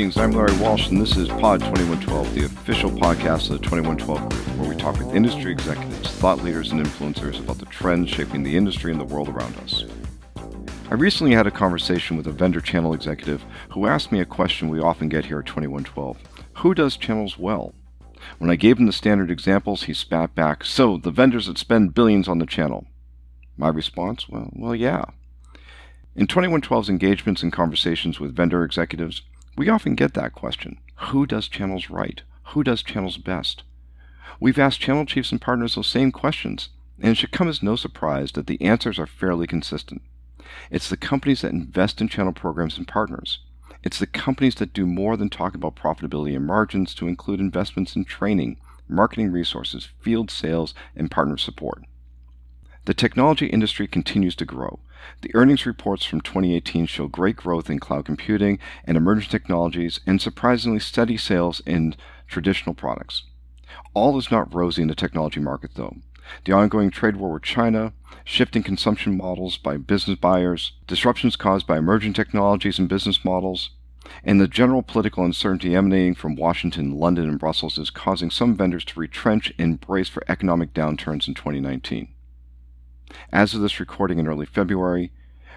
Greetings, I'm Larry Walsh, and this is Pod 2112, the official podcast of the 2112 Group, where we talk with industry executives, thought leaders, and influencers about the trends shaping the industry and the world around us. I recently had a conversation with a vendor channel executive who asked me a question we often get here at 2112 Who does channels well? When I gave him the standard examples, he spat back, So, the vendors that spend billions on the channel. My response? Well, well yeah. In 2112's engagements and conversations with vendor executives, we often get that question Who does channels right? Who does channels best? We've asked channel chiefs and partners those same questions, and it should come as no surprise that the answers are fairly consistent. It's the companies that invest in channel programs and partners. It's the companies that do more than talk about profitability and margins to include investments in training, marketing resources, field sales, and partner support. The technology industry continues to grow. The earnings reports from 2018 show great growth in cloud computing and emerging technologies and surprisingly steady sales in traditional products. All is not rosy in the technology market, though. The ongoing trade war with China, shifting consumption models by business buyers, disruptions caused by emerging technologies and business models, and the general political uncertainty emanating from Washington, London, and Brussels is causing some vendors to retrench and brace for economic downturns in 2019. As of this recording in early February,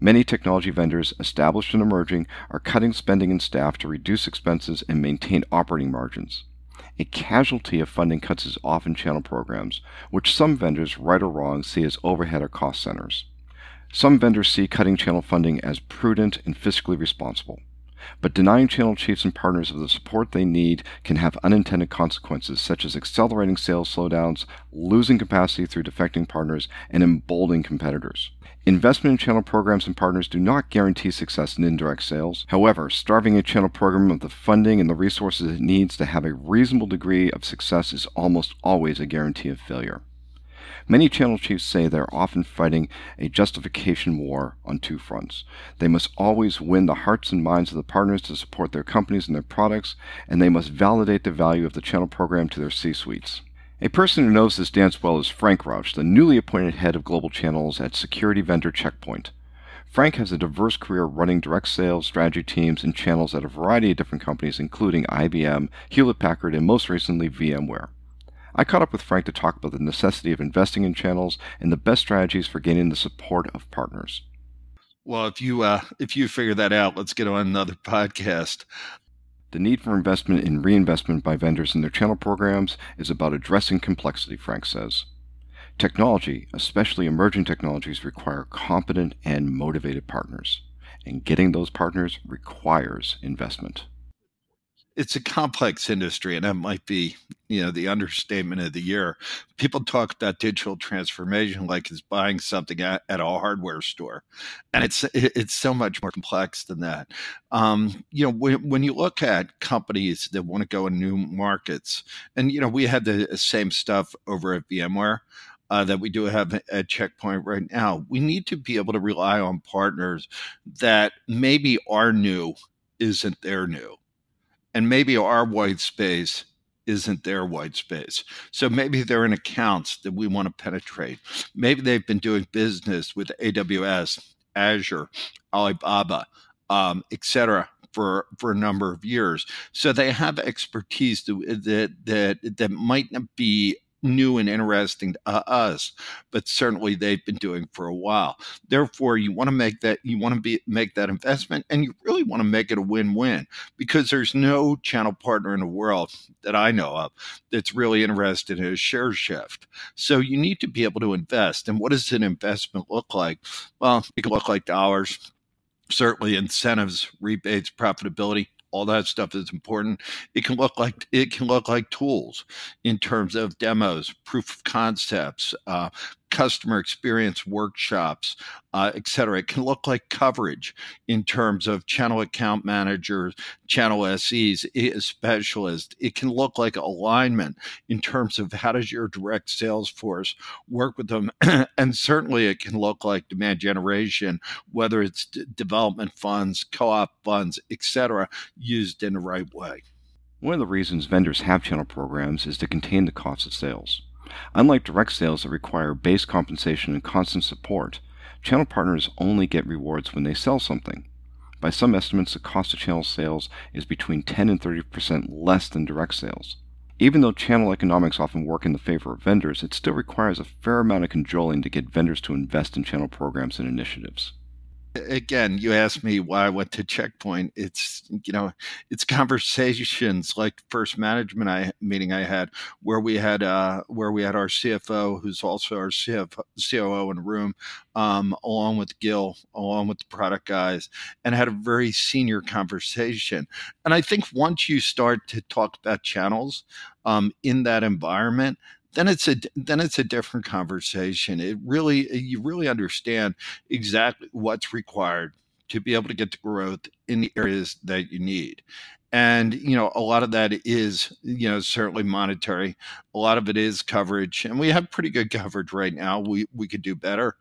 many technology vendors, established and emerging, are cutting spending and staff to reduce expenses and maintain operating margins. A casualty of funding cuts is often channel programs, which some vendors, right or wrong, see as overhead or cost centers. Some vendors see cutting channel funding as prudent and fiscally responsible. But denying channel chiefs and partners of the support they need can have unintended consequences, such as accelerating sales slowdowns, losing capacity through defecting partners, and emboldening competitors. Investment in channel programs and partners do not guarantee success in indirect sales. However, starving a channel program of the funding and the resources it needs to have a reasonable degree of success is almost always a guarantee of failure. Many channel chiefs say they're often fighting a justification war on two fronts. They must always win the hearts and minds of the partners to support their companies and their products, and they must validate the value of the channel program to their C suites. A person who knows this dance well is Frank Rauch, the newly appointed head of global channels at security vendor Checkpoint. Frank has a diverse career running direct sales, strategy teams, and channels at a variety of different companies, including IBM, Hewlett Packard, and most recently VMware. I caught up with Frank to talk about the necessity of investing in channels and the best strategies for gaining the support of partners. Well, if you uh, if you figure that out, let's get on another podcast. The need for investment in reinvestment by vendors in their channel programs is about addressing complexity, Frank says. Technology, especially emerging technologies, require competent and motivated partners, and getting those partners requires investment it's a complex industry and that might be you know the understatement of the year people talk about digital transformation like it's buying something at, at a hardware store and it's it's so much more complex than that um, you know when, when you look at companies that want to go in new markets and you know we had the same stuff over at vmware uh, that we do have at Checkpoint right now. We need to be able to rely on partners that maybe are new isn't their new and maybe our white space isn't their white space. So maybe they're in accounts that we want to penetrate. Maybe they've been doing business with AWS, Azure, Alibaba, um, etc. For, for a number of years, so they have expertise that that that might not be new and interesting to uh, us, but certainly they've been doing for a while. Therefore, you want to make that you want to be make that investment, and you really want to make it a win-win because there's no channel partner in the world that I know of that's really interested in a share shift. So you need to be able to invest. And what does an investment look like? Well, it can look like dollars. Certainly, incentives, rebates, profitability all that stuff is important. It can look like it can look like tools in terms of demos, proof of concepts, uh, customer experience workshops, uh, et cetera. It can look like coverage in terms of channel account managers, channel SEs, specialists. It can look like alignment in terms of how does your direct sales force work with them. and certainly it can look like demand generation, whether it's d- development funds, co-op funds, et cetera, used in the right way. One of the reasons vendors have channel programs is to contain the cost of sales. Unlike direct sales that require base compensation and constant support, channel partners only get rewards when they sell something. By some estimates, the cost of channel sales is between 10 and 30% less than direct sales. Even though channel economics often work in the favor of vendors, it still requires a fair amount of cajoling to get vendors to invest in channel programs and initiatives again, you asked me why I went to Checkpoint. It's you know, it's conversations like first management I meeting I had where we had uh, where we had our CFO, who's also our CFO, COO in the room, um, along with Gil, along with the product guys, and had a very senior conversation. And I think once you start to talk about channels um, in that environment, then it's a then it's a different conversation. It really eh, you really understand exactly what's required to be able to get the growth in the areas that you need and you know a lot of that is you know certainly monetary. A lot of it is coverage and we have pretty good coverage right now. We we could do better.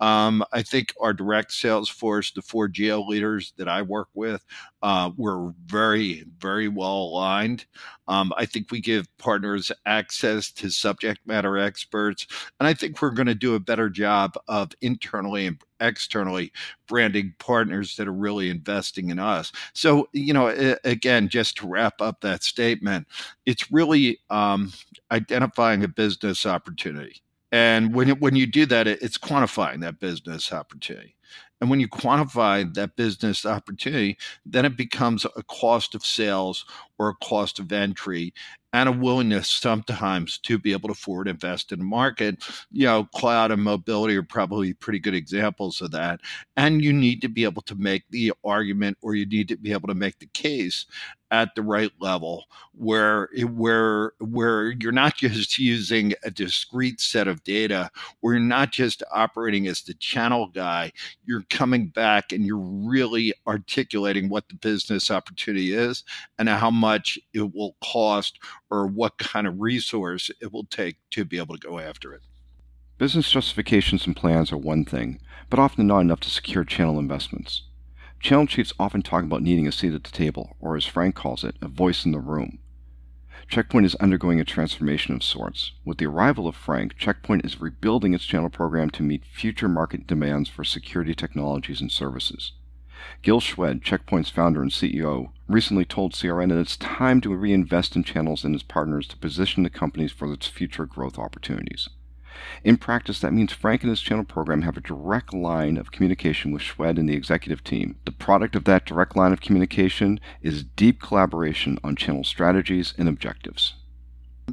Um, i think our direct sales force the four geo leaders that i work with uh, we're very very well aligned. Um, i think we give partners access to subject matter experts and i think we're going to do a better job of internally and externally branding partners that are really investing in us. So you know again again, just to wrap up that statement, it's really um, identifying a business opportunity. And when, it, when you do that, it, it's quantifying that business opportunity. And when you quantify that business opportunity, then it becomes a cost of sales or a cost of entry and a willingness sometimes to be able to forward invest in the market. You know, cloud and mobility are probably pretty good examples of that. And you need to be able to make the argument or you need to be able to make the case at the right level where where where you're not just using a discrete set of data where you're not just operating as the channel guy you're coming back and you're really articulating what the business opportunity is and how much it will cost or what kind of resource it will take to be able to go after it business justifications and plans are one thing but often not enough to secure channel investments Channel chiefs often talk about needing a seat at the table, or as Frank calls it, a voice in the room. Checkpoint is undergoing a transformation of sorts. With the arrival of Frank, Checkpoint is rebuilding its channel program to meet future market demands for security technologies and services. Gil Schwed, Checkpoint's founder and CEO, recently told CRN that it's time to reinvest in channels and its partners to position the companies for its future growth opportunities. In practice, that means Frank and his channel program have a direct line of communication with Schwed and the executive team. The product of that direct line of communication is deep collaboration on channel strategies and objectives.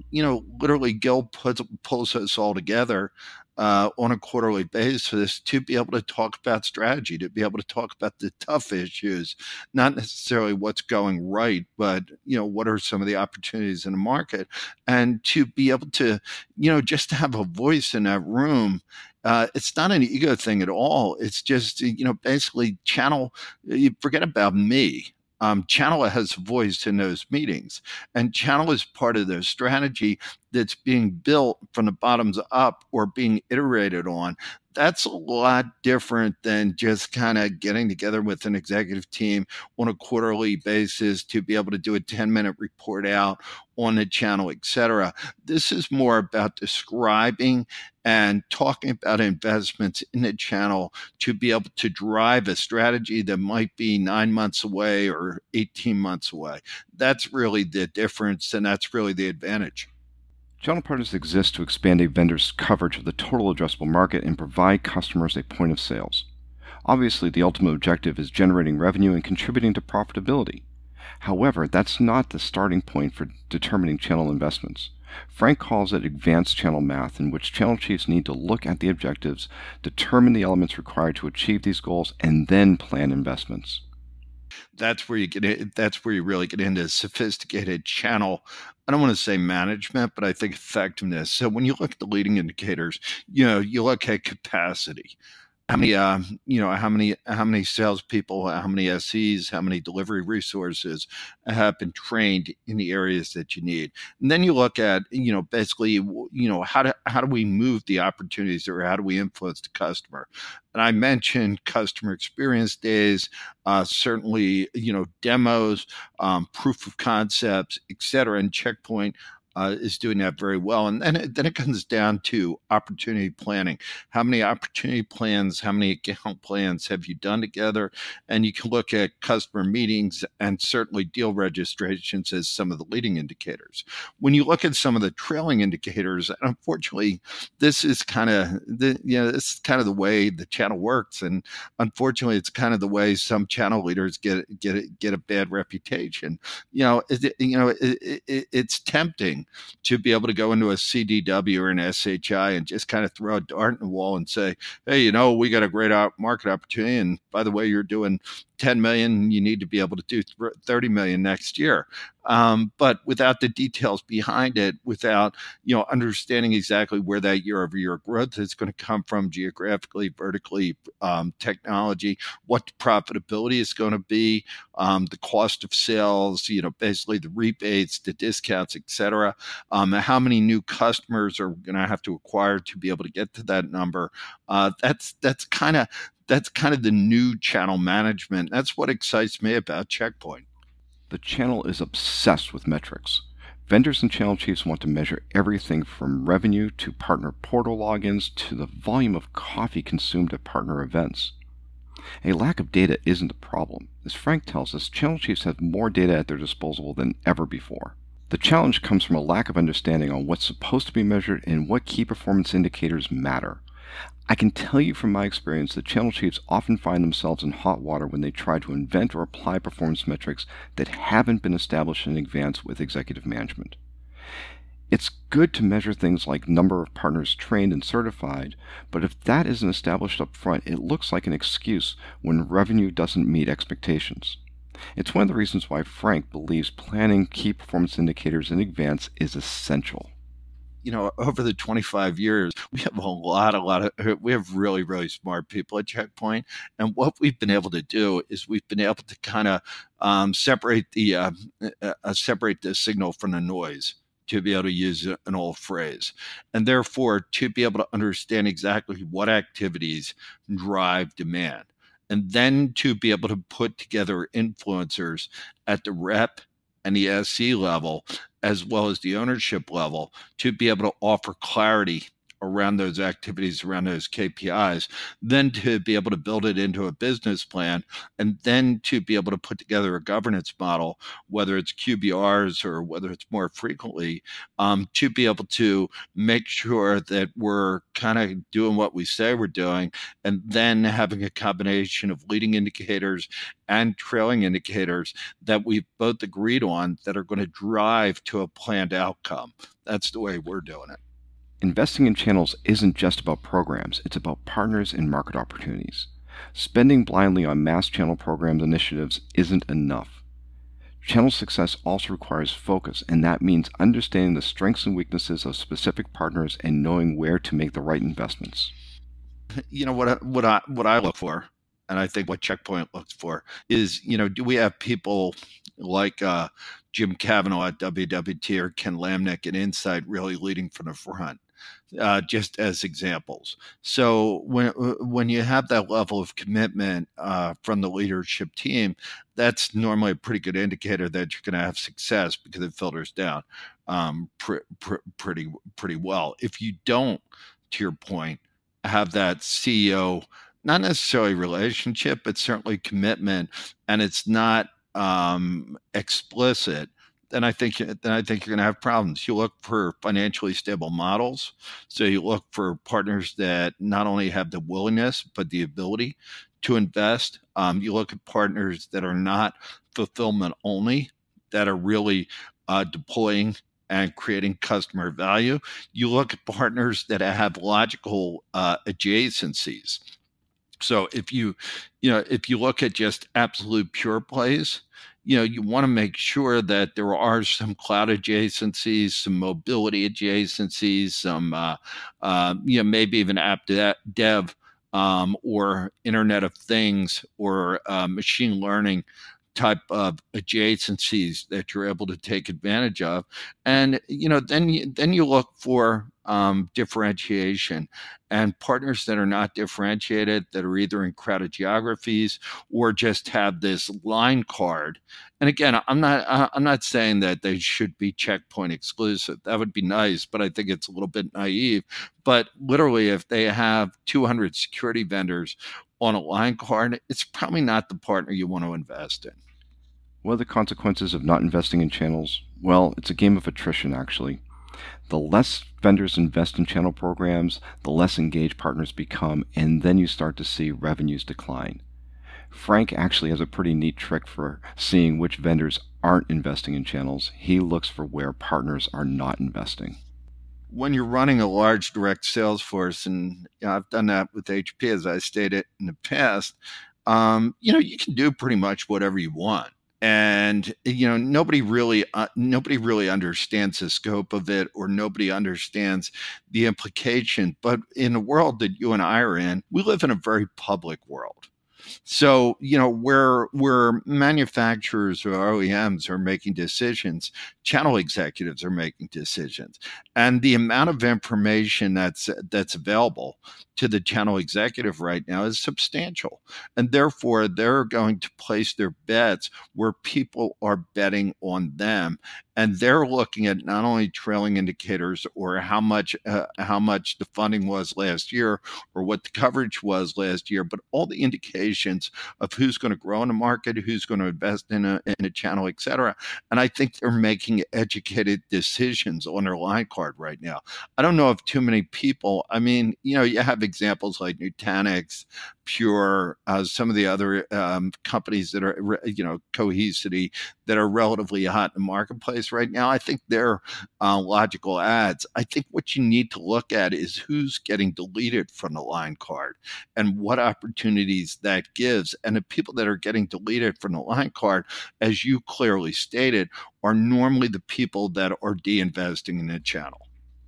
You know, literally, Gil puts, pulls us all together uh, on a quarterly basis to be able to talk about strategy, to be able to talk about the tough issues, not necessarily what's going right, but you know what are some of the opportunities in the market, and to be able to, you know, just to have a voice in that room. Uh, it's not an ego thing at all. It's just you know basically channel. You forget about me um, Channel has a voice in those meetings, and Channel is part of their strategy that's being built from the bottoms up or being iterated on that's a lot different than just kind of getting together with an executive team on a quarterly basis to be able to do a 10 minute report out on the channel, etc. This is more about describing and talking about investments in the channel to be able to drive a strategy that might be nine months away or 18 months away. That's really the difference, and that's really the advantage. Channel partners exist to expand a vendor's coverage of the total addressable market and provide customers a point of sales. Obviously, the ultimate objective is generating revenue and contributing to profitability. However, that's not the starting point for determining channel investments. Frank calls it advanced channel math, in which channel chiefs need to look at the objectives, determine the elements required to achieve these goals, and then plan investments that's where you get that's where you really get into sophisticated channel I don't want to say management, but I think effectiveness. So when you look at the leading indicators, you know, you look at capacity how many uh, you know how many how many salespeople, how many SEs, how many delivery resources have been trained in the areas that you need, and then you look at you know basically you know how do how do we move the opportunities or how do we influence the customer, and I mentioned customer experience days, uh, certainly you know demos, um, proof of concepts, et cetera, and checkpoint uh, is doing that very well. And then it, then it comes down to opportunity planning. How many opportunity plans, how many account plans have you done together? And you can look at customer meetings and certainly deal registrations as some of the leading indicators. When you look at some of the trailing indicators, and unfortunately, this is kind of the you know this is kind of the way the channel works, and unfortunately, it's kind of the way some channel leaders get get get a bad reputation. You know, it, you know, it, it, it's tempting to be able to go into a CDW or an SHI and just kind of throw a dart in the wall and say, hey, you know, we got a great market opportunity. And by the way, you're doing 10 million, you need to be able to do 30 million next year. Um, but without the details behind it, without you know understanding exactly where that year-over-year growth is going to come from geographically, vertically, um, technology, what profitability is going to be, um, the cost of sales, you know, basically the rebates, the discounts, etc. Um, how many new customers are going to have to acquire to be able to get to that number? Uh, that's that's kind of that's kind of the new channel management. That's what excites me about Checkpoint. The channel is obsessed with metrics. Vendors and channel chiefs want to measure everything from revenue to partner portal logins to the volume of coffee consumed at partner events. A lack of data isn't a problem. As Frank tells us, channel chiefs have more data at their disposal than ever before. The challenge comes from a lack of understanding on what's supposed to be measured and what key performance indicators matter. I can tell you from my experience that channel chiefs often find themselves in hot water when they try to invent or apply performance metrics that haven't been established in advance with executive management. It's good to measure things like number of partners trained and certified, but if that isn't established up front, it looks like an excuse when revenue doesn't meet expectations. It's one of the reasons why Frank believes planning key performance indicators in advance is essential you know, over the 25 years, we have a lot, a lot of, we have really, really smart people at Checkpoint. And what we've been able to do is we've been able to kind of um, separate the, uh, uh, uh, separate the signal from the noise to be able to use an old phrase. And therefore, to be able to understand exactly what activities drive demand. And then to be able to put together influencers at the rep and the SC level as well as the ownership level to be able to offer clarity around those activities, around those KPIs, then to be able to build it into a business plan, and then to be able to put together a governance model, whether it's QBRs or whether it's more frequently, um, to be able to make sure that we're kind of doing what we say we're doing, and then having a combination of leading indicators and trailing indicators that we've both agreed on that are going to drive to a planned outcome. That's the way we're doing it. Investing in channels isn't just about programs, it's about partners and market opportunities. Spending blindly on mass channel programs initiatives isn't enough. Channel success also requires focus, and that means understanding the strengths and weaknesses of specific partners and knowing where to make the right investments. You know what I, what I what I look for, and I think what Checkpoint looks for is you know do we have people like uh, Jim Kavanaugh at WWT or Ken Lamneck at Insight really leading from the front? Uh, just as examples. So when uh, when you have that level of commitment uh, from the leadership team, that's normally a pretty good indicator that you're going to have success because it filters down um, pr- pr- pretty pretty well. If you don't, to your point, have that CEO not necessarily relationship, but certainly commitment, and it's not um, explicit then I think then I think you're going to have problems. You look for financially stable models, so you look for partners that not only have the willingness but the ability to invest. Um, you look at partners that are not fulfillment only, that are really uh, deploying and creating customer value. You look at partners that have logical uh, adjacencies. So if you, you know, if you look at just absolute pure plays, you know, you want to make sure that there are some cloud adjacencies, some mobility adjacencies, some, uh, uh, you know, maybe even app de- dev um, or Internet of Things or uh, machine learning type of adjacencies that you're able to take advantage of and you know then you, then you look for um, differentiation and partners that are not differentiated that are either in crowded geographies or just have this line card. And again i'm not i'm not saying that they should be checkpoint exclusive. That would be nice but i think it's a little bit naive. But literally if they have 200 security vendors on a line card it's probably not the partner you want to invest in what are the consequences of not investing in channels well it's a game of attrition actually the less vendors invest in channel programs, the less engaged partners become, and then you start to see revenues decline. Frank actually has a pretty neat trick for seeing which vendors aren't investing in channels. He looks for where partners are not investing. When you're running a large direct sales force, and you know, I've done that with HP as I stated in the past, um, you know, you can do pretty much whatever you want. And you know nobody really uh, nobody really understands the scope of it or nobody understands the implication. But in the world that you and I are in we live in a very public world so, you know, where where manufacturers or OEMs are making decisions, channel executives are making decisions. And the amount of information that's that's available to the channel executive right now is substantial. And therefore, they're going to place their bets where people are betting on them and they're looking at not only trailing indicators or how much uh, how much the funding was last year or what the coverage was last year, but all the indications of who's going to grow in the market, who's going to invest in a in a channel, et cetera. And I think they're making educated decisions on their line card right now. I don't know if too many people. I mean, you know, you have examples like Nutanix, Pure, uh, some of the other um, companies that are, you know, Cohesity that are relatively hot in the marketplace right now. I think they're uh, logical ads. I think what you need to look at is who's getting deleted from the line card and what opportunities that gives. And the people that are getting deleted from the line card, as you clearly stated, are normally the people that are de-investing in the channel.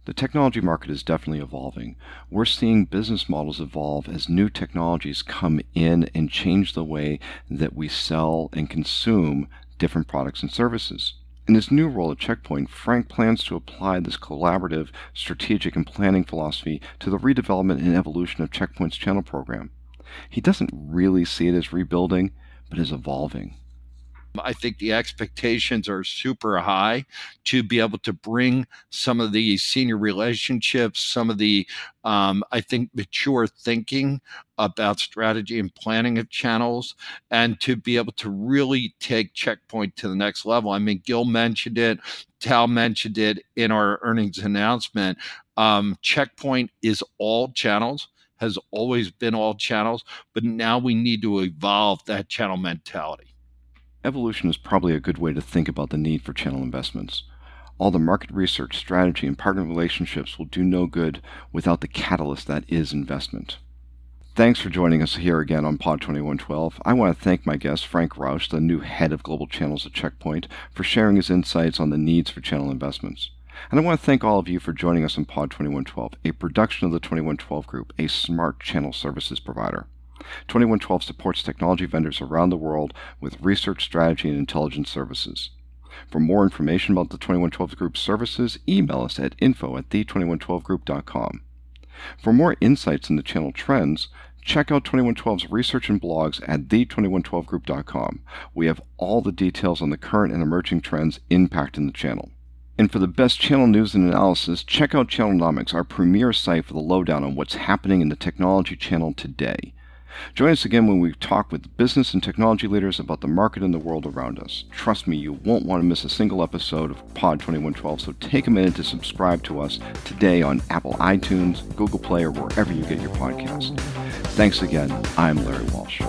The technology market is definitely evolving. We're seeing business models evolve as new technologies come in and change the way that we sell and consume different products and services. In his new role at Checkpoint, Frank plans to apply this collaborative, strategic, and planning philosophy to the redevelopment and evolution of Checkpoint's channel program. He doesn't really see it as rebuilding, but as evolving. I think the expectations are super high to be able to bring some of the senior relationships, some of the, um, I think, mature thinking about strategy and planning of channels, and to be able to really take Checkpoint to the next level. I mean, Gil mentioned it, Tal mentioned it in our earnings announcement. Um, Checkpoint is all channels has always been all channels, but now we need to evolve that channel mentality. Evolution is probably a good way to think about the need for channel investments. All the market research, strategy, and partner relationships will do no good without the catalyst that is investment. Thanks for joining us here again on Pod 2112. I want to thank my guest, Frank Rauch, the new head of global channels at Checkpoint, for sharing his insights on the needs for channel investments. And I want to thank all of you for joining us on Pod 2112, a production of the 2112 Group, a smart channel services provider. 2112 supports technology vendors around the world with research, strategy, and intelligence services. For more information about the 2112 Group services, email us at info at the2112group.com. For more insights into channel trends, check out 2112's research and blogs at the2112group.com. We have all the details on the current and emerging trends impacting the channel. And for the best channel news and analysis, check out Channelnomics, our premier site for the lowdown on what's happening in the technology channel today. Join us again when we talk with business and technology leaders about the market and the world around us. Trust me, you won't want to miss a single episode of Pod 2112, so take a minute to subscribe to us today on Apple iTunes, Google Play, or wherever you get your podcasts. Thanks again. I'm Larry Walsh.